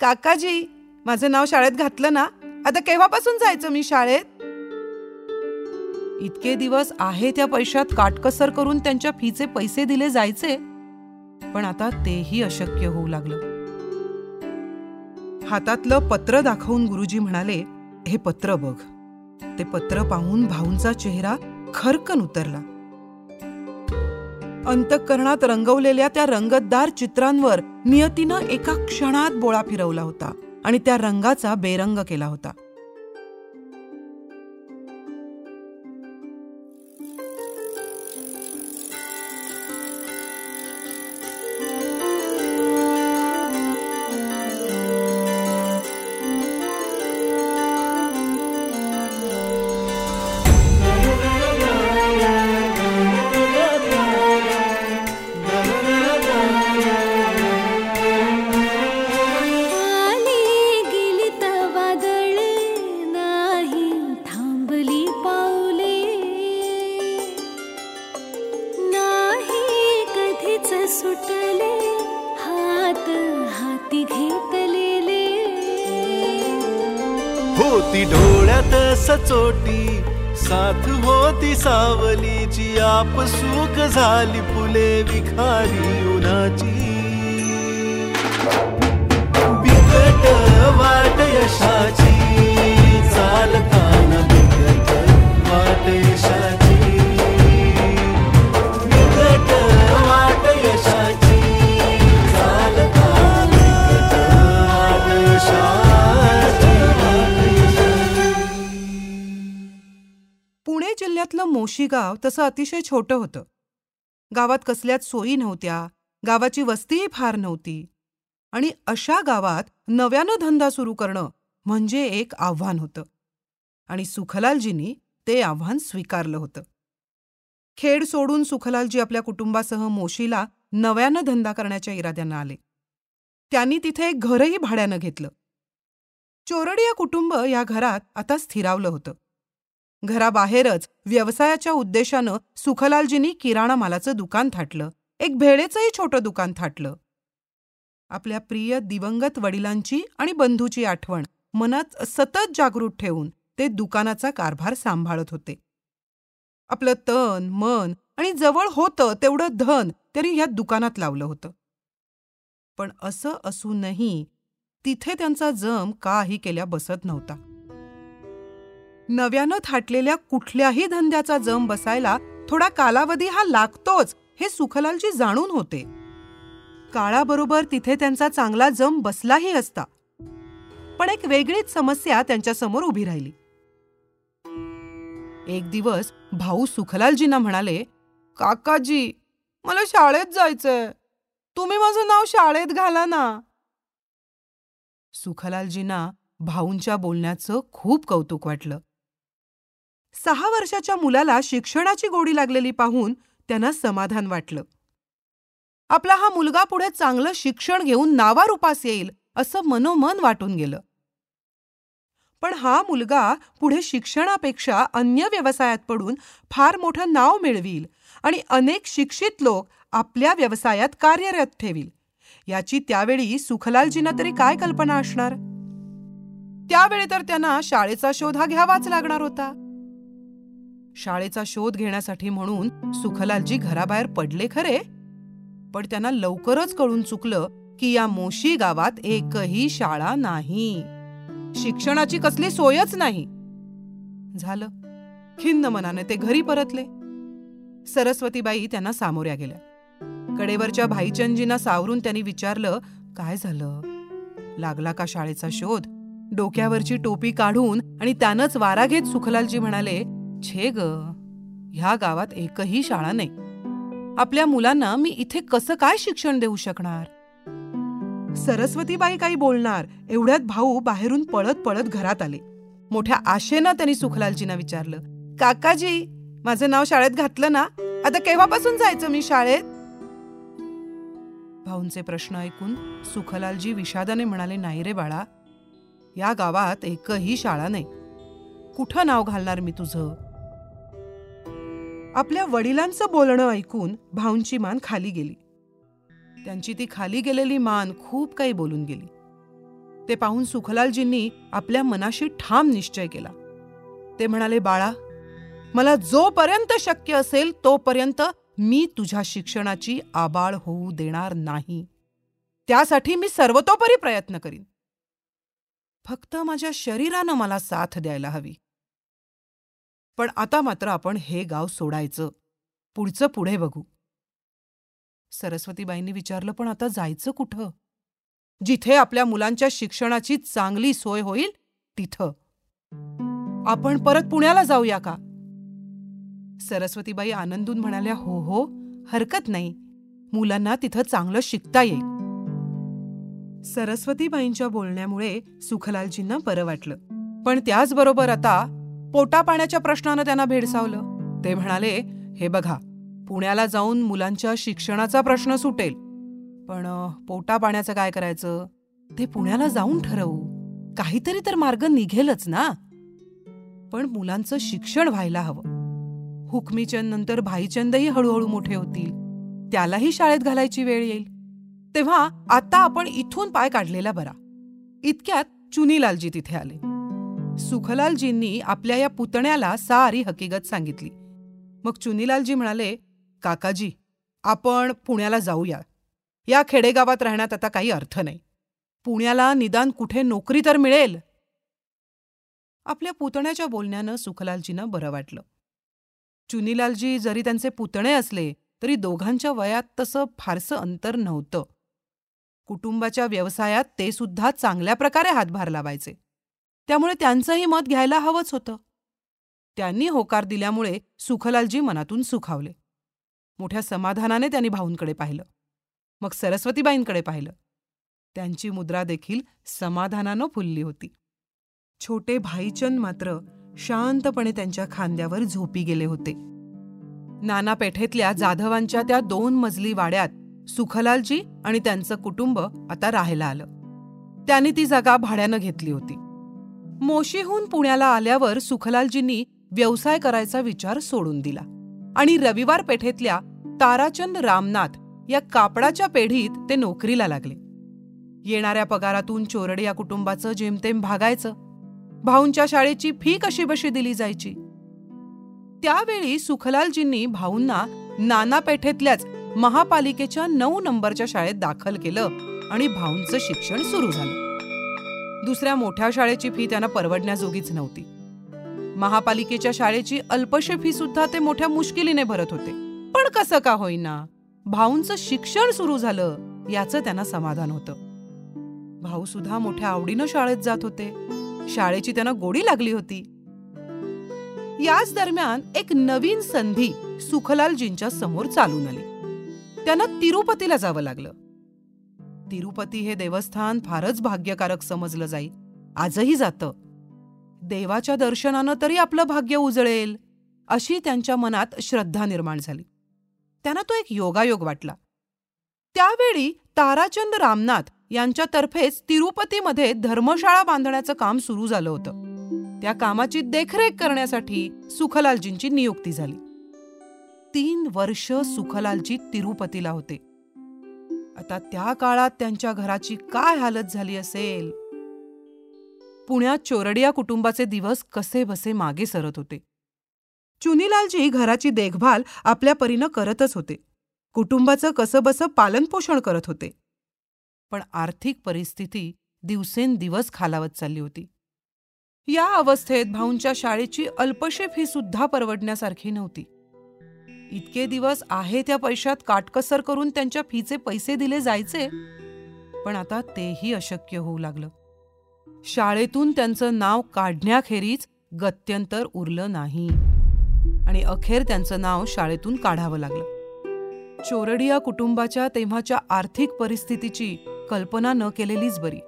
काकाजी माझं नाव शाळेत घातलं ना? आता केव्हापासून जायचं मी शाळेत? इतके दिवस आहे त्या पैशात काटकसर करून त्यांच्या फीचे पैसे दिले जायचे? पण आता तेही अशक्य होऊ लागलं. हातातलं पत्र दाखवून गुरुजी म्हणाले हे पत्र बघ. ते पत्र पाहून भाऊंचा चेहरा खरकन उतरला. अंतःकरणात रंगवलेल्या त्या रंगतदार चित्रांवर नियतीनं एका क्षणात बोळा फिरवला होता आणि त्या रंगाचा बेरंग केला होता. सचोटी साथ होती सावलीची आप सुख झाली फुले विखारी उन्हाची. बिकट वाट यशाची चालताना बिकट वाट यशा तालुक्यातलं मोशी गाव तसं अतिशय छोटं होतं. गावात कसल्याच सोयी नव्हत्या गावाची वस्तीही फार नव्हती. आणि अशा गावात नव्यानं धंदा सुरू करणं म्हणजे एक आव्हान होतं. आणि सुखलालजींनी ते आव्हान स्वीकारलं होतं. खेड सोडून सुखलालजी आपल्या कुटुंबासह मोशीला नव्यानं धंदा करण्याच्या इराद्यानं आले. त्यांनी तिथे एक घरही भाड्यानं घेतलं. चोरडिया कुटुंब या घरात आता स्थिरावलं होतं. घराबाहेरच व्यवसायाच्या उद्देशानं सुखलालजींनी किराणा मालाचं दुकान थाटलं. एक भेळेचंही छोटं दुकान थाटलं. आपल्या प्रिय दिवंगत वडिलांची आणि बंधूची आठवण मनात सतत जागृत ठेवून ते दुकानाचा कारभार सांभाळत होते. आपलं तन मन आणि जवळ होतं तेवढं धन त्यांनी ह्या दुकानात लावलं होतं. पण असं असूनही तिथे त्यांचा जम काही केल्या बसत नव्हता. नव्यानं थाटलेल्या कुठल्याही धंद्याचा जम बसायला थोडा कालावधी हा लागतोच हे सुखलालजी जाणून होते. काळाबरोबर तिथे त्यांचा चांगला जम बसलाही असता. पण एक वेगळीच समस्या त्यांच्यासमोर उभी राहिली. एक दिवस भाऊ सुखलालजींना म्हणाले काकाजी मला शाळेत जायचंय. तुम्ही माझं नाव शाळेत घाला ना. सुखलालजींना भाऊंच्या बोलण्याचं खूप कौतुक वाटलं. सहा वर्षाच्या मुलाला शिक्षणाची गोडी लागलेली पाहून त्यांना समाधान वाटलं. आपला हा मुलगा पुढे चांगलं शिक्षण घेऊन नावारूपास येईल असं मनोमन वाटून गेलं. पण हा मुलगा पुढे शिक्षणापेक्षा अन्य व्यवसायात पडून फार मोठं नाव मिळवील आणि अनेक शिक्षित लोक आपल्या व्यवसायात कार्यरत ठेवील. याची त्यावेळी सुखलालजींना तरी काय कल्पना असणार? त्यावेळी तर त्यांना शाळेचा शोध हा घ्यावाच लागणार होता. शाळेचा शोध घेण्यासाठी म्हणून सुखलालजी घराबाहेर पडले खरे? पण त्यांना लवकरच कळून चुकलं की या मोशी गावात एकही शाळा नाही. शिक्षणाची कसली सोयच नाही. झालं. खिन्न मनाने ते घरी परतले. सरस्वतीबाई त्यांना सामोऱ्या गेल्या. कडेवरच्या भाईचंदजींना सावरून त्यांनी विचारलं काय झालं? लागला का शाळेचा शोध? डोक्यावरची टोपी काढून आणि त्यानंच वारा घेत सुखलालजी म्हणाले छे ग. ह्या गावात एकही शाळा नाही. आपल्या मुलांना मी इथे कसं काय शिक्षण देऊ शकणार? सरस्वतीबाई काही बोलणार एवढ्यात भाऊ बाहेरून पळत पळत घरात आले. मोठ्या आशेनं त्यांनी सुखलालजींना विचारलं काकाजी माझं नाव शाळेत घातलं ना? आता केव्हापासून जायचं मी शाळेत? भाऊंचे प्रश्न ऐकून सुखलालजी विषादाने म्हणाले नाही रे बाळा या गावात एकही शाळा नाही. कुठं नाव घालणार मी तुझं? आपल्या वडिलांचं बोलणं ऐकून भाऊंची मान खाली गेली. त्यांची ती खाली गेलेली मान खूप काही बोलून गेली. ते पाहून सुखलालजींनी आपल्या मनाशी ठाम निश्चय केला. ते म्हणाले बाळा मला जोपर्यंत शक्य असेल तोपर्यंत मी तुझ्या शिक्षणाची आबाळ होऊ देणार नाही. त्यासाठी मी सर्वतोपरी प्रयत्न करीन. फक्त माझ्या शरीरानं मला साथ द्यायला हवी. पण आता मात्र आपण हे गाव सोडायचं. पुढचं पुढे बघू. सरस्वतीबाईंनी विचारलं पण आता जायचं कुठं? जिथे आपल्या मुलांच्या शिक्षणाची चांगली सोय होईल तिथं. आपण परत पुण्याला जाऊया का? सरस्वतीबाई आनंदून म्हणाल्या हो हो हरकत नाही. मुलांना तिथं चांगलं शिकता येईल. सरस्वतीबाईंच्या बोलण्यामुळे सुखलालजींना बरं वाटलं. पण त्याचबरोबर आता पोटा पाण्याच्या प्रश्नानं त्यांना भेडसावलं. ते म्हणाले हे बघा पुण्याला जाऊन मुलांच्या शिक्षणाचा प्रश्न सुटेल. पण पोटापाण्याचं पोटा पाण्याचं काय करायचं? ते पुण्याला जाऊन ठरवू. काहीतरी तर मार्ग निघेलच ना. पण मुलांचं शिक्षण व्हायला हवं. हुकमीचंद नंतर भाईचंदही हळूहळू मोठे होतील. त्यालाही शाळेत घालायची वेळ येईल. तेव्हा आता आपण इथून पाय काढलेला बरा. इतक्यात चुनीलालजी तिथे आले. सुखलालजींनी आपल्या या पुतण्याला सारी हकीकत सांगितली. मग चुनीलालजी म्हणाले काकाजी आपण पुण्याला जाऊया. या खेडेगावात राहण्यात आता काही अर्थ नाही. पुण्याला निदान कुठे नोकरी तर मिळेल. आपल्या पुतण्याच्या बोलण्यानं सुखलालजीनं बरं वाटलं. चुनीलालजी जरी त्यांचे पुतणे असले तरी दोघांच्या वयात तसं फारसं अंतर नव्हतं. कुटुंबाच्या व्यवसायात ते सुद्धा चांगल्या प्रकारे हातभार लावायचे. त्यामुळे त्यांचंही मत घ्यायला हवंच होतं. त्यांनी होकार दिल्यामुळे सुखलालजी मनातून सुखावले. मोठ्या समाधानाने त्यांनी भाऊंकडे पाहिलं. मग सरस्वतीबाईंकडे पाहिलं. त्यांची मुद्रा देखील समाधानानं फुलली होती. छोटे भाईचंद मात्र शांतपणे त्यांच्या खांद्यावर झोपी गेले होते. नाना पेठेतल्या जाधवांच्या त्या दोन मजली वाड्यात सुखलालजी आणि त्यांचं कुटुंब आता राहायला आलं. त्यांनी ती जागा भाड्यानं घेतली होती. मोशीहून पुण्याला आल्यावर सुखलालजींनी व्यवसाय करायचा विचार सोडून दिला. आणि रविवार पेठेतल्या ताराचंद रामनाथ या कापडाच्या पेढीत ते नोकरीला लागले. येणाऱ्या पगारातून चोरडे या कुटुंबाचं जेमतेम भागायचं. भाऊंच्या शाळेची फी कशी बशी दिली जायची? त्यावेळी सुखलालजींनी भाऊंना नाना पेठेतल्याच महापालिकेच्या नऊ नंबरच्या शाळेत दाखल केलं आणि भाऊंचं शिक्षण सुरू झालं. दुसऱ्या मोठ्या शाळेची फी त्यांना परवडण्याजोगीच नव्हती. महापालिकेच्या शाळेची अल्पशे फी सुद्धा ते मोठ्या मुश्किलीने भरत होते. पण कसं का होईना? भाऊंचं शिक्षण सुरू झालं याचं त्यांना समाधान होतं. भाऊ सुद्धा मोठ्या आवडीनं शाळेत जात होते. शाळेची त्यांना गोडी लागली होती. याच दरम्यान एक नवीन संधी सुखलालजींच्या समोर चालून आली. त्यांना तिरुपतीला जावं लागलं. तिरुपती हे देवस्थान फारच भाग्यकारक समजलं जाई. आजही जातं. देवाच्या दर्शनानं तरी आपलं भाग्य उजळेल अशी त्यांच्या मनात श्रद्धा निर्माण झाली. त्यांना तो एक योगायोग वाटला. त्यावेळी ताराचंद रामनाथ यांच्यातर्फेच तिरुपतीमध्ये धर्मशाळा बांधण्याचं काम सुरू झालं होतं. त्या कामाची देखरेख करण्यासाठी सुखलालजींची नियुक्ती झाली. तीन वर्ष सुखलालजी तिरुपतीला होते. आता त्या काळात त्यांच्या घराची काय हालत झाली असेल? पुण्यात चोरडिया कुटुंबाचे दिवस कसे बसे मागे सरत होते. चुनीलालजी घराची देखभाल आपल्या परीनं करतच होते. कुटुंबाचं कसंबसं पालनपोषण करत होते. पण आर्थिक परिस्थिती दिवसेंदिवस खालावत चालली होती. या अवस्थेत भाऊंच्या शाळेची अल्पशेफ फी सुद्धा परवडण्यासारखी नव्हती. इतके दिवस आहे त्या पैशात काटकसर करून त्यांच्या फीचे पैसे दिले जायचे? पण आता तेही अशक्य होऊ लागलं. शाळेतून त्यांचं नाव काढण्याखेरीज गत्यंतर उरलं नाही. आणि अखेर त्यांचं नाव शाळेतून काढावं लागलं. चोरडिया कुटुंबाच्या तेव्हाच्या आर्थिक परिस्थितीची कल्पना न केलेलीच बरी.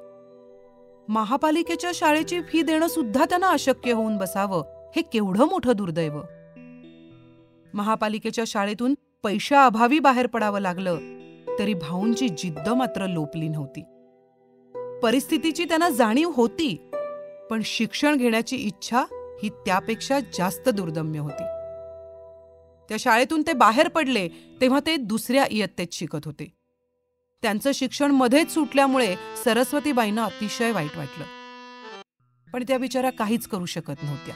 महापालिकेच्या शाळेची फी देणं सुद्धा त्यांना अशक्य होऊन बसावं हे केवढं मोठं दुर्दैव. महापालिकेच्या शाळेतून पैशाअभावी बाहेर पडावं लागलं तरी भाऊंची जिद्द मात्र लोपली नव्हती. परिस्थितीची त्यांना जाणीव होती पण शिक्षण घेण्याची इच्छा ही त्यापेक्षा जास्त दुर्दम्य होती. त्या शाळेतून ते बाहेर पडले तेव्हा ते दुसऱ्या इयत्तेत शिकत होते. त्यांचं शिक्षण मध्येच सुटल्यामुळे सरस्वतीबाईंना अतिशय वाईट वाटलं. पण त्या बिचारा काहीच करू शकत नव्हत्या.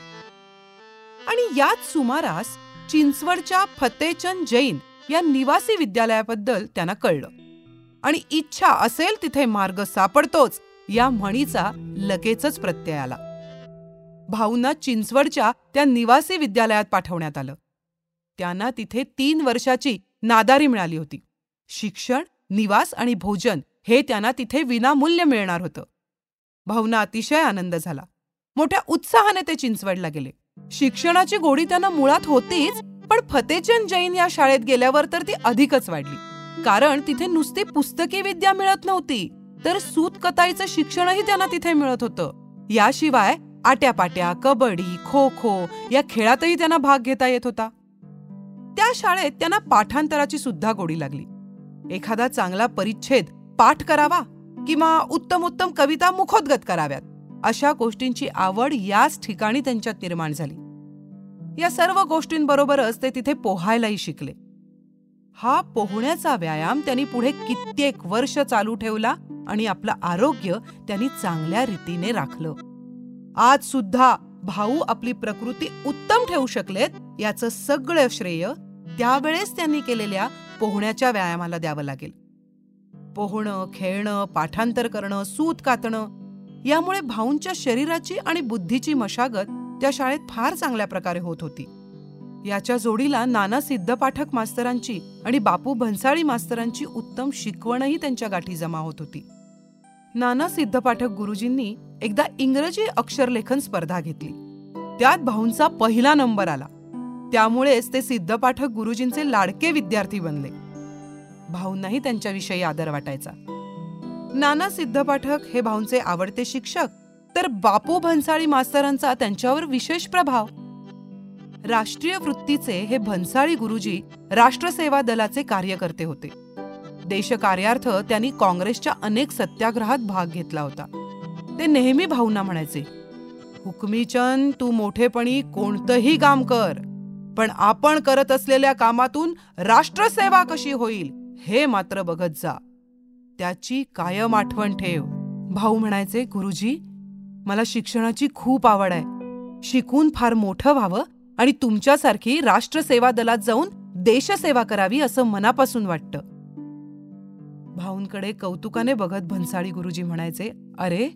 आणि याच सुमारास चिंचवडच्या फतेचंद जैन या निवासी विद्यालयाबद्दल त्यांना कळलं. आणि इच्छा असेल तिथे मार्ग सापडतोच या म्हणीचा लगेचच प्रत्यय आला. भाऊंना चिंचवडच्या त्या निवासी विद्यालयात पाठवण्यात आलं. त्यांना तिथे तीन वर्षाची नादारी मिळाली होती. शिक्षण निवास आणि भोजन हे त्यांना तिथे विनामूल्य मिळणार होतं. भाऊंना अतिशय आनंद झाला. मोठ्या उत्साहाने ते चिंचवडला गेले. शिक्षणाची गोडी त्यांना मुळात होतीच पण फतेचंद जैन या शाळेत गेल्यावर तर ती अधिकच वाढली. कारण तिथे नुसती पुस्तकी विद्या मिळत नव्हती तर सूत कताईचं शिक्षणही त्यांना तिथे मिळत होतं. याशिवाय आट्यापाट्या कबड्डी खो खो या खेळातही त्यांना भाग घेता येत होता. त्या शाळेत त्यांना पाठांतराची सुद्धा गोडी लागली. एखादा चांगला परिच्छेद पाठ करावा किंवा उत्तम उत्तम कविता मुखोद्गत कराव्यात. अशा गोष्टींची आवड याच ठिकाणी त्यांच्यात निर्माण झाली. या सर्व गोष्टींबरोबरच ते तिथे पोहायलाही शिकले. हा पोहण्याचा व्यायाम त्यांनी पुढे कित्येक वर्ष चालू ठेवला आणि आपलं आरोग्य त्यांनी चांगल्या रीतीने राखलं. आज सुद्धा भाऊ आपली प्रकृती उत्तम ठेवू शकलेत याचं सगळं श्रेय त्यावेळेस त्यांनी केलेल्या पोहण्याच्या व्यायामाला द्यावं लागेल. पोहणं खेळणं पाठांतर करणं सूत कातणं यामुळे भाऊंच्या शरीराची आणि बुद्धीची मशागत त्या शाळेत फार चांगल्या प्रकारे होत होती. याच्या जोडीला नाना सिद्धपाठक मास्तरांची आणि बापू भन्साळी मास्तरांची उत्तम शिकवणही त्यांच्या गाठी जमा होत होती. नाना सिद्धपाठक गुरुजींनी एकदा इंग्रजी अक्षरलेखन स्पर्धा घेतली. त्यात भाऊंचा पहिला नंबर आला. त्यामुळेच ते सिद्धपाठक गुरुजींचे लाडके विद्यार्थी बनले. भाऊंनाही त्यांच्याविषयी आदर वाटायचा. नाना सिद्धपाठक हे भाऊंचे आवडते शिक्षक तर बापू भन्साळी मास्तरांचा त्यांच्यावर विशेष प्रभाव. राष्ट्रीय वृत्तीचे हे भन्साळी गुरुजी राष्ट्रसेवा दलाचे कार्यकर्ते होते. देशकार्यार्थ त्यांनी काँग्रेसच्या अनेक सत्याग्रहात भाग घेतला होता. ते नेहमी भाऊंना म्हणायचे हुकमीचंद तू मोठेपणी कोणतंही काम कर पण आपण करत असलेल्या कामातून राष्ट्रसेवा कशी होईल हे मात्र बघत जा. त्याची कायम आठवण ठेव. भाऊ म्हणायचे गुरुजी मला शिक्षणाची खूप आवड आहे. शिकून फार मोठं व्हावं आणि तुमच्यासारखी राष्ट्रसेवा दलात जाऊन देशसेवा करावी असं मनापासून वाटतं. भाऊंकडे कौतुकाने बघत भन्साळी गुरुजी म्हणायचे अरे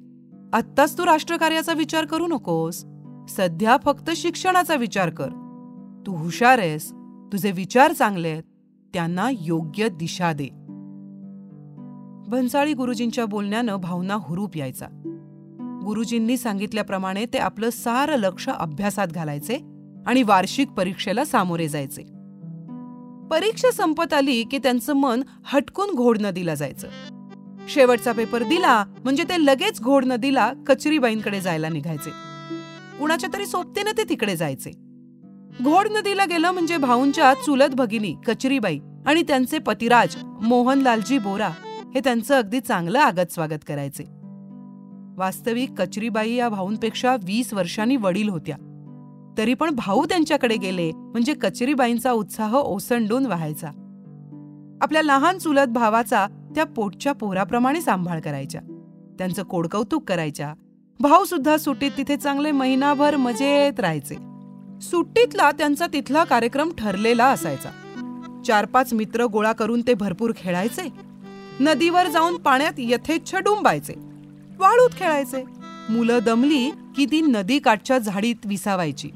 आत्ताच तू राष्ट्रकार्याचा विचार करू नकोस. सध्या फक्त शिक्षणाचा विचार कर. तू हुशार आहेस तुझे विचार चांगले आहेत. त्यांना योग्य दिशा दे. भन्साळी गुरुजींच्या बोलण्यानं भावना हुरूप यायचा. गुरुजींनी सांगितल्याप्रमाणे ते आपलं सारं लक्ष अभ्यासात घालायचे आणि वार्षिक परीक्षेला सामोरे जायचे. परीक्षा संपत आली की त्यांचं मन हटकून घोड नदीला जायचं. शेवटचा पेपर दिला म्हणजे ते लगेच घोड नदीला कचरीबाईंकडे जायला निघायचे. कुणाच्या तरी सोबतीनं ते तिकडे जायचे. घोड नदीला गेलं म्हणजे भाऊंच्या चुलत भगिनी कचरीबाई आणि त्यांचे पतिराज मोहनलालजी बोरा हे त्यांचं अगदी चांगलं आगत स्वागत करायचे. वास्तविक कचरीबाई या भाऊंपेक्षा वीस वर्षांनी वडील होत्या. तरी पण भाऊ त्यांच्याकडे गेले म्हणजे कचरीबाईंचा उत्साह ओसंडून व्हायचा. आपल्या लहान चुलत भावाचा त्या पोटच्या पोराप्रमाणे सांभाळ करायच्या. त्यांचं कोडकौतुक करायच्या. भाऊ सुद्धा सुट्टीत तिथे चांगले महिनाभर मजेत राहायचे. सुट्टीतला त्यांचा तिथला कार्यक्रम ठरलेला असायचा. चार पाच मित्र गोळा करून ते भरपूर खेळायचे. नदीवर जाऊन पाण्यात यथेच्छ डुंबायचे. वाळूत खेळायचे. मुलं दमली की ती नदीकाठच्या झाडीत विसावायची.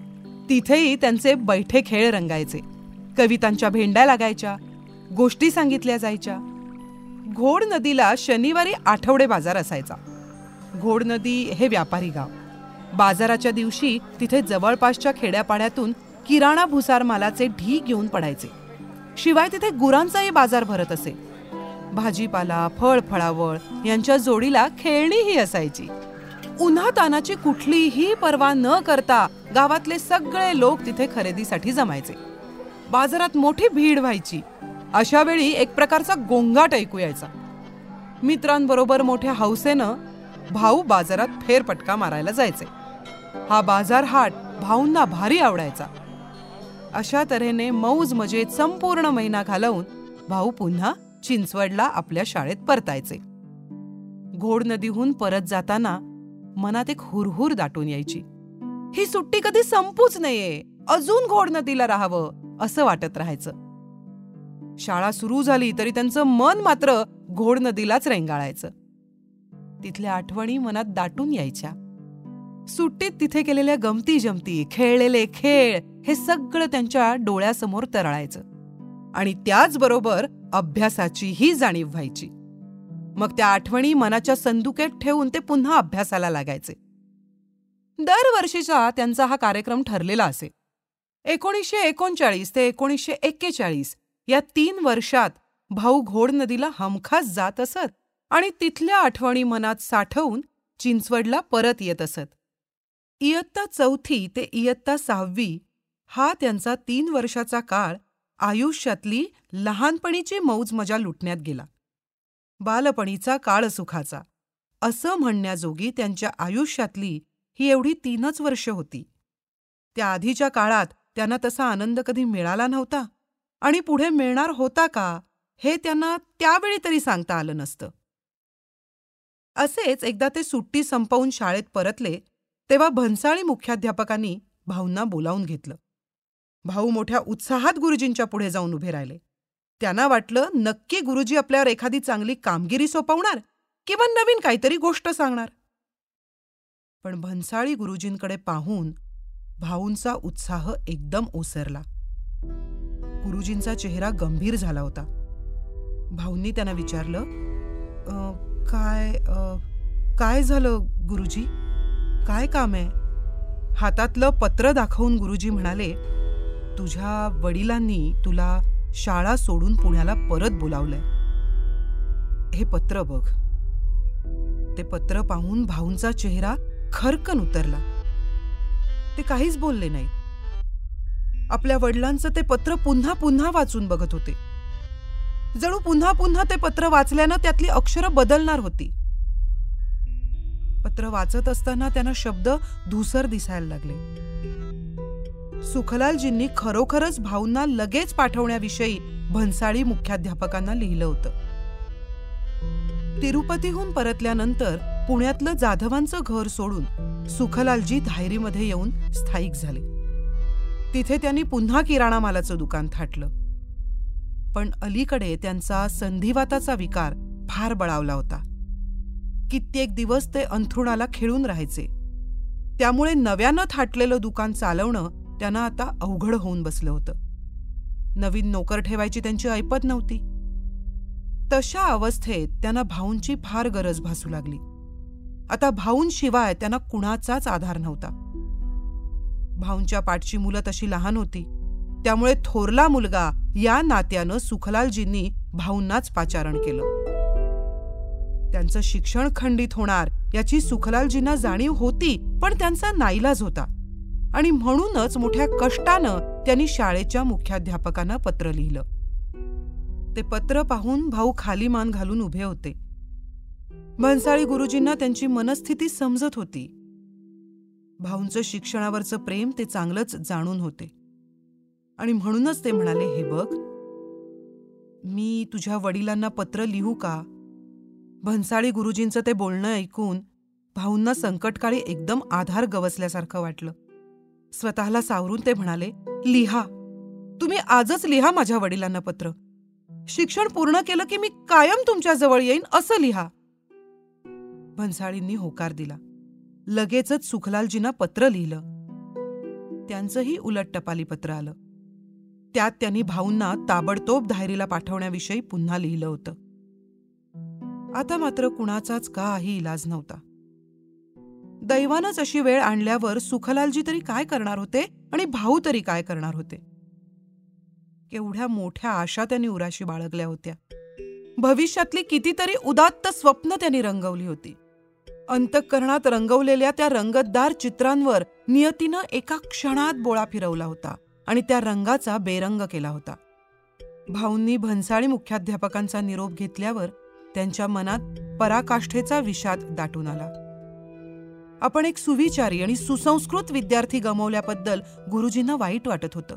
तिथेही त्यांचे बैठे खेळ रंगायचे. कवितांच्या भेंड्या लागायच्या. गोष्टी सांगितल्या जायच्या. घोड नदीला शनिवारी आठवडे बाजार असायचा. घोड नदी हे व्यापारी गाव. बाजाराच्या दिवशी तिथे जवळपासच्या खेड्यापाड्यातून किराणा भुसार मालाचे ढी घेऊन पडायचे. शिवाय तिथे गुरांचाही बाजार भरत असे. भाजीपाला फळ फळावळ यांच्या जोडीला खेळणीही असायची. उन्हा तानाची कुठलीही पर्वा न करता गावातले सगळे लोक तिथे खरेदीसाठी जमायचे. बाजारात मोठी भीड व्हायची. अशा वेळी एक प्रकारचा गोंगाट ऐकू यायचा. मित्रांबरोबर मोठ्या हौसेनं भाऊ बाजारात फेरपटका मारायला जायचे. हा बाजार हाट भाऊंना भारी आवडायचा. अशा तऱ्हेने मौज मजेत संपूर्ण महिना घालवून भाऊ पुन्हा चिंचवडला आपल्या शाळेत परतायचे. घोड नदीहून परत जाताना मनात एक हुरहुर दाटून यायची. ही सुट्टी कधी संपूच नये अजून घोड नदीला राहावं असं वाटत राहायचं. शाळा सुरू झाली तरी त्यांचं मन मात्र घोड नदीलाच रेंगाळायचं. तिथल्या आठवणी मनात दाटून यायच्या. सुट्टीत तिथे केलेल्या गमती जमती खेळलेले खेळ हे सगळं त्यांच्या डोळ्यासमोर तरळायचं. आणि त्याचबरोबर अभ्यासाचीही जाणीव व्हायची. मग त्या आठवणी मनाच्या संदुकेत ठेवून ते पुन्हा अभ्यासाला लागायचे. दरवर्षीचा त्यांचा हा कार्यक्रम ठरलेला असे. एकोणीसशे एकोणचाळीस ते एकोणीसशे एक्केचाळीस या तीन वर्षात भाऊ घोड नदीला हमखास जात असत आणि तिथल्या आठवणी मनात साठवून चिंचवडला परत येत असत. इयत्ता चौथी ते इयत्ता सहावी हा त्यांचा तीन वर्षाचा काळ आयुष्यातली लहानपणीची मौज मजा लुटण्यात गेला. बालपणीचा काळ सुखाचा. असं म्हणण्याजोगी त्यांच्या आयुष्यातली ही एवढी तीनच वर्ष होती. त्या आधीच्या काळात त्यांना तसा आनंद कधी मिळाला नव्हता आणि पुढे मिळणार होता का हे त्यांना त्यावेळी तरी सांगता आलं नसतं. असेच एकदा ते सुट्टी संपवून शाळेत परतले तेव्हा भन्साळी मुख्याध्यापकांनी भाऊंना बोलावून घेतलं. भाऊ मोठ्या उत्साहात गुरुजींच्या पुढे जाऊन उभे राहिले. त्यांना वाटलं नक्की गुरुजी आपल्यावर एखादी चांगली कामगिरी सोपवणार किंवा नवीन काहीतरी गोष्ट सांगणार. पण भन्साळी गुरुजींकडे पाहून भाऊंचा उत्साह एकदम ओसरला. गुरुजींचा चेहरा गंभीर झाला होता. भाऊंनी त्यांना विचारलं काय काय झालं गुरुजी? काय काम आहे? हातातलं पत्र दाखवून गुरुजी म्हणाले तुझ्या वडिलांनी तुला शाळा सोडून पुण्याला परत बोलावलंय. हे पत्र बघ. ते पत्र पाहून भाऊंचा चेहरा खरकन उतरला. ते काहीच बोलले नाही. आपल्या वडिलांचं ते पत्र पुन्हा पुन्हा वाचून बघत होते. जणू पुन्हा पुन्हा ते पत्र वाचल्यानं त्यातली अक्षरं बदलणार होती. पत्र वाचत असताना त्यांना शब्द धुसर दिसायला लागले. सुखलालजींनी खरोखरच भाऊंना लगेच पाठवण्याविषयी भन्साळी मुख्याध्यापकांना लिहिलं होतं. तिरुपतीहून परतल्यानंतर पुण्यातलं जाधवांचं घर सोडून सुखलालजी धायरीमध्ये येऊन स्थायिक झाले. तिथे त्यांनी पुन्हा किराणा मालाचं दुकान थाटलं. पण अलीकडे त्यांचा संधिवाताचा विकार फार बळावला होता. कित्येक दिवस ते अंथरुणाला खिळून राहायचे. त्यामुळे नव्यानं थाटलेलं दुकान चालवणं त्यांना आता अवघड होऊन बसलं होतं. नवीन नोकर ठेवायची त्यांची ऐपत नव्हती. तशा अवस्थेत त्यांना भाऊंची फार गरज भासू लागली. आता भाऊंशिवाय त्यांना कुणाचाच आधार नव्हता. भाऊंच्या पाठची मुलं तशी लहान होती. त्यामुळे थोरला मुलगा या नात्यानं सुखलालजींनी भाऊंनाच पाचारण केलं. त्यांचं शिक्षण खंडित होणार याची सुखलालजींना जाणीव होती पण त्यांचा नाईलाज होता. आणि म्हणूनच मोठ्या कष्टानं त्यांनी शाळेच्या मुख्याध्यापकांना पत्र लिहिलं. ते पत्र पाहून भाऊ खाली मान घालून उभे होते. भन्साळी गुरुजींना त्यांची मनस्थिती समजत होती. भाऊंचं शिक्षणावरचं प्रेम ते चांगलंच जाणून होते. आणि म्हणूनच ते म्हणाले हे बघ मी तुझ्या वडिलांना पत्र लिहू का? भन्साळी गुरुजींचं ते बोलणं ऐकून भाऊंना संकटकाळी एकदम आधार गवसल्यासारखं वाटलं. स्वतःला सावरून ते म्हणाले लिहा. तुम्ही आजच लिहा माझ्या वडिलांना पत्र. शिक्षण पूर्ण केलं की मी कायम तुमच्या जवळ येईन असं लिहा. भन्साळींनी होकार दिला. लगेचच सुखलालजींना पत्र लिहिलं. त्यांचंही उलट टपाली पत्र आलं. त्यात त्यांनी भाऊंना ताबडतोब धायरीला पाठवण्याविषयी पुन्हा लिहिलं होतं. आता मात्र कुणाचाच काही इलाज नव्हता. दैवानंच अशी वेळ आणल्यावर सुखलालजी तरी काय करणार होते आणि भाऊ तरी काय करणार होते? केवढ्या मोठ्या आशा त्यांनी उराशी बाळगल्या होत्या. भविष्यातली कितीतरी उदात्त स्वप्न त्यांनी रंगवली होती. अंतःकरणात रंगवलेल्या त्या रंगतदार चित्रांवर नियतीनं एका क्षणात बोळा फिरवला होता आणि त्या रंगाचा बेरंग केला होता. भाऊंनी भन्साळी मुख्याध्यापकांचा निरोप घेतल्यावर त्यांच्या मनात पराकाष्ठेचा विषाद दाटून आला. आपण एक सुविचारी आणि सुसंस्कृत विद्यार्थी गमवल्याबद्दल गुरुजींना वाईट वाटत होतं.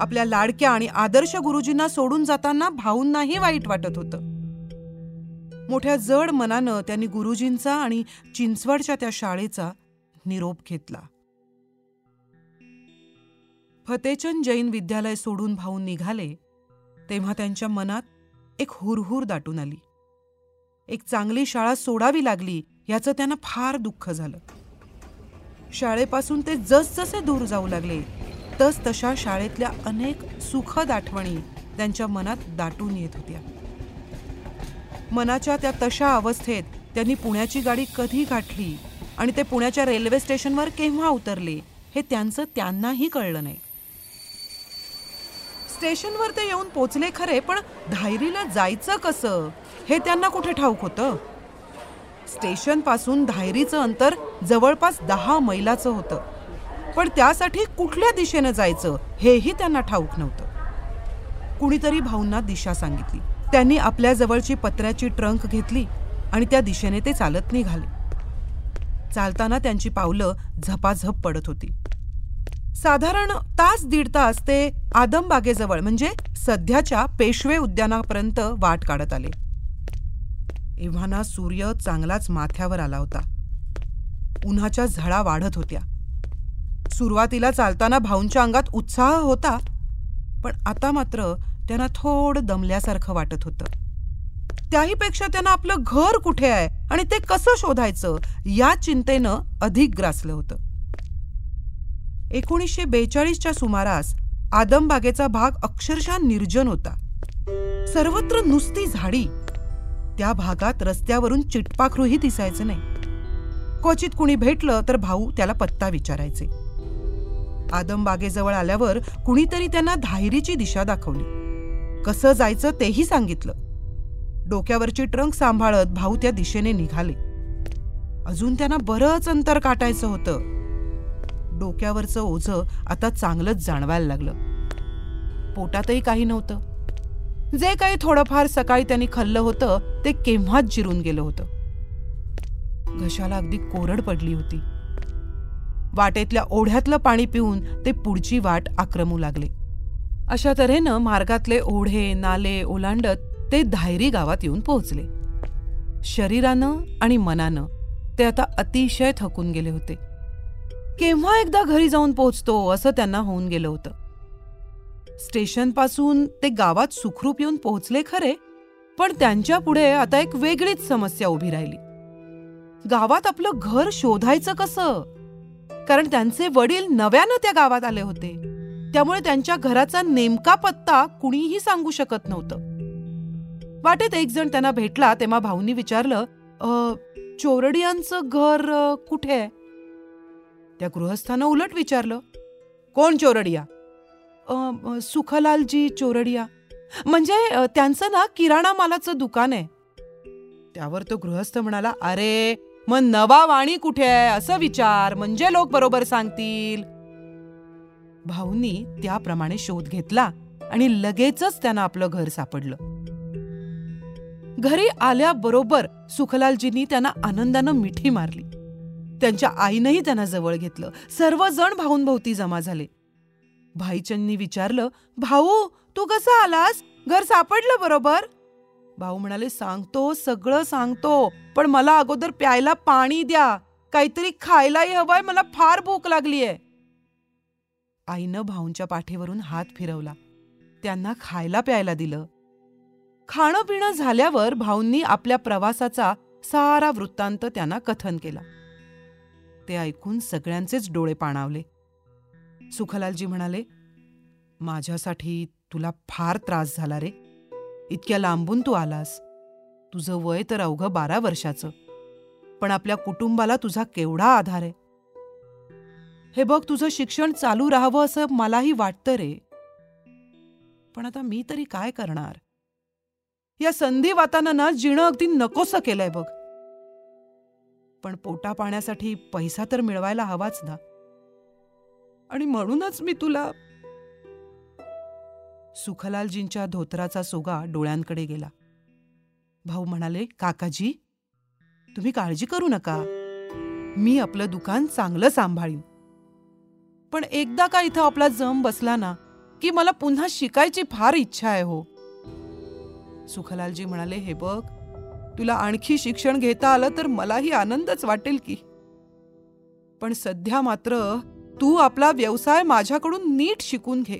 आपल्या लाडक्या आणि आदर्श गुरुजींना सोडून जाताना भाऊंनाही वाईट वाटत होतं. मोठ्या जड मनानं त्यांनी गुरुजींचा आणि चिंचवडच्या त्या शाळेचा निरोप घेतला. फतेचंद जैन विद्यालय सोडून भाऊ निघाले तेव्हा त्यांच्या मनात एक हुरहुर दाटून आली. एक चांगली शाळा सोडावी लागली याचं त्यांना फार दुःख झालं. शाळेपासून ते जसजसे दूर जाऊ लागले तस तशा शाळेतल्या अनेक सुखद आठवणी त्यांच्या मनात दाटून येत होत्या. मनाच्या त्या तशा अवस्थेत त्यांनी पुण्याची गाडी कधी गाठली आणि ते पुण्याच्या रेल्वे स्टेशनवर केव्हा उतरले हे त्यांचं त्यांनाही कळलं नाही. स्टेशनवर ते येऊन पोचले खरे पण धायरीला जायचं कसं? हे त्यांना कुठे ठाऊक होतं? स्टेशनपासून धायरीचं अंतर जवळपास दहा मैलाचं होतं. पण त्यासाठी कुठल्या दिशेनं जायचं हेही त्यांना ठाऊक नव्हतं. कुणीतरी भाऊंना दिशा सांगितली. त्यांनी आपल्या जवळची पत्र्याची ट्रंक घेतली आणि त्या दिशेने ते चालत निघाले. चालताना त्यांची पावलं झपाझप पडत होती. साधारण तास दीड तास ते आदमबागेजवळ म्हणजे सध्याच्या पेशवे उद्यानापर्यंत वाट काढत आले. एव्हाना सूर्य चांगलाच माथ्यावर आला होता. उन्हाच्या झळा वाढत होत्या. सुरुवातीला चालताना भाऊंच्या अंगात उत्साह होता पण आता मात्र त्यांना थोडं दमल्यासारखं वाटत होतं. त्याहीपेक्षा त्यांना आपलं घर कुठे आहे आणि ते कसं शोधायचं या चिंतेनं अधिक ग्रासलं होतं. एकोणीसशे बेचाळीसच्या सुमारास आदमबागेचा भाग अक्षरशः निर्जन होता. सर्वत्र नुसती झाडी त्या भागात रस्त्यावरून चिटपाखरूही दिसायचं नाही. क्वचित कुणी भेटलं तर भाऊ त्याला पत्ता विचारायचे. आदमबागेजवळ आल्यावर कुणीतरी त्यांना धायरीची दिशा दाखवली. कसं जायचं तेही सांगितलं. डोक्यावरची ट्रंक सांभाळत भाऊ त्या दिशेने निघाले. अजून त्यांना बरंच अंतर काटायचं होतं. डोक्यावरचं ओझं आता चांगलंच जाणवायला लागलं. पोटातही काही नव्हतं. जे काही थोडंफार सकाळी त्यांनी खाल्लं होतं ते केव्हाच जिरून गेलं होतं. घशाला अगदी कोरड पडली होती. वाटेतल्या ओढ्यातलं पाणी पिऊन ते पुढची वाट आक्रमू लागले. अशा तऱ्हेनं मार्गातले ओढे नाले ओलांडत ते धायरी गावात येऊन पोहोचले. शरीरानं आणि मनानं ते आता अतिशय थकून गेले होते. केव्हा एकदा घरी जाऊन पोहोचतो असं त्यांना होऊन गेलं होतं. स्टेशनपासून ते गावात सुखरूप येऊन पोहोचले खरे पण त्यांच्या पुढे आता एक वेगळीच समस्या उभी राहिली. गावात आपलं घर शोधायचं कसं? कारण त्यांचे वडील नव्यानं त्या गावात आले होते. त्यामुळे त्यांच्या घराचा नेमका पत्ता कुणीही सांगू शकत नव्हतं. वाटेत एक जण त्यांना भेटला तेव्हा भाऊनी विचारलं चोरडियांचं घर कुठे? आहे त्या गृहस्थानं उलट विचारलं कोण चोरडिया? सुखलालजी चोरडिया. म्हणजे त्यांचं ना किराणा मालाचं दुकान आहे. त्यावर तो गृहस्थ म्हणाला अरे मग नवा वाणी कुठे आहे? असं विचार. म्हणजे लोक बरोबर सांगतील. भाऊनी त्याप्रमाणे शोध घेतला आणि लगेचच त्यांना आपलं घर सापडलं. घरी आल्याबरोबर सुखलालजींनी त्यांना आनंदानं मिठी मारली. त्यांच्या आईनंही त्यांना जवळ घेतलं. सर्वजण भाऊंभोवती जमा झाले. भाईचंदनी विचारलं भाऊ तू कसा आलास? घर सापडलं बरोबर? भाऊ म्हणाले सांगतो सगळं सांगतो पण मला अगोदर प्यायला पाणी द्या. काहीतरी खायलाही हवंय मला फार भूक लागलीये. आईनं भाऊंच्या पाठीवरून हात फिरवला. त्यांना खायला प्यायला दिलं. खाणं पिणं झाल्यावर भाऊंनी आपल्या प्रवासाचा सारा वृत्तांत त्यांना कथन केला. ते ऐकून सगळ्यांचेच डोळे पाणावले. सुखलालजी म्हणाले माझ्यासाठी तुला फार त्रास झाला रे. इतक्या लांबून तू आलास. तुझं वय तर अवघं बारा वर्षाचं. पण आपल्या कुटुंबाला तुझा केवढा आधार आहे. हे बघ तुझं शिक्षण चालू राहावं असं मलाही वाटतं रे. पण आता मी तरी काय करणार? या संधी वातानं ना जिणं अगदी नकोसं केलंय बघ. पण पोटा पाण्यासाठी पैसा तर मिळवायला हवाच ना. आणि म्हणूनच मी तुला सुखलालजींच्या धोतराचा सोगा डोळ्यांकडे गेला. भाऊ म्हणाले काकाजी तुम्ही काळजी करू नका. मी आपलं दुकान चांगलं सांभाळीन. पण एकदा का इथं आपला जम बसला ना की मला पुन्हा शिकायची फार इच्छा आहे हो. सुखलालजी म्हणाले हे बघ तुला आणखी शिक्षण घेता आलं तर मलाही आनंदच वाटेल की. पण सध्या मात्र तू आपला व्यवसाय माझ्याकडून नीट शिकून घे.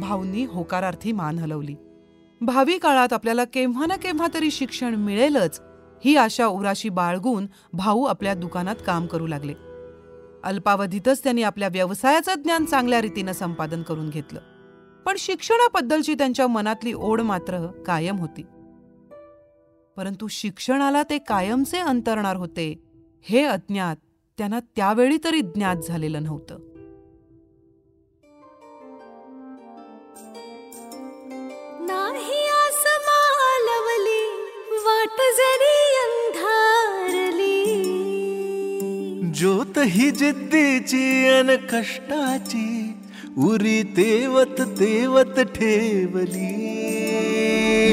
भाऊंनी होकारार्थी मान हलवली. भावी काळात आपल्याला केव्हा ना केव्हा तरी शिक्षण मिळेलच ही आशा उराशी बाळगून भाऊ आपल्या दुकानात काम करू लागले. अल्पावधीतच त्यांनी आपल्या व्यवसायाचं ज्ञान चांगल्या रीतीनं संपादन करून घेतलं. पण शिक्षणाबद्दलची त्यांच्या मनातली ओढ मात्र कायम होती. परंतु शिक्षणाला ते कायमचे अंतरणार होते हे अज्ञात त्यांना त्यावेळी तरी ज्ञात झालेलं नव्हतं. नाही मालवली वाट जरी अंधारली. ज्योत ही जिद्दीची अन कष्टाची उरी तेवत तेवत ठेवली.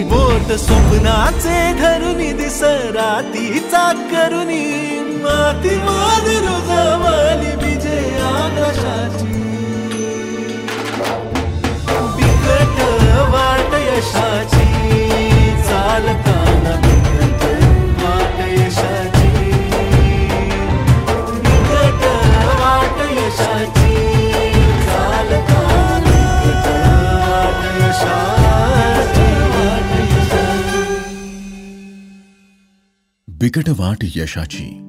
बोट स्वप्नाचे धरुनी दिसरातीचा करुनी माती मादरू जमाली विजय आकाशाची बिकट वाट यशाची चालताना बिकट वाट यशाची बिकट वाट यशाची चालताना बिकट वाट यशाची वाट यशाची बिकट वाट यशाची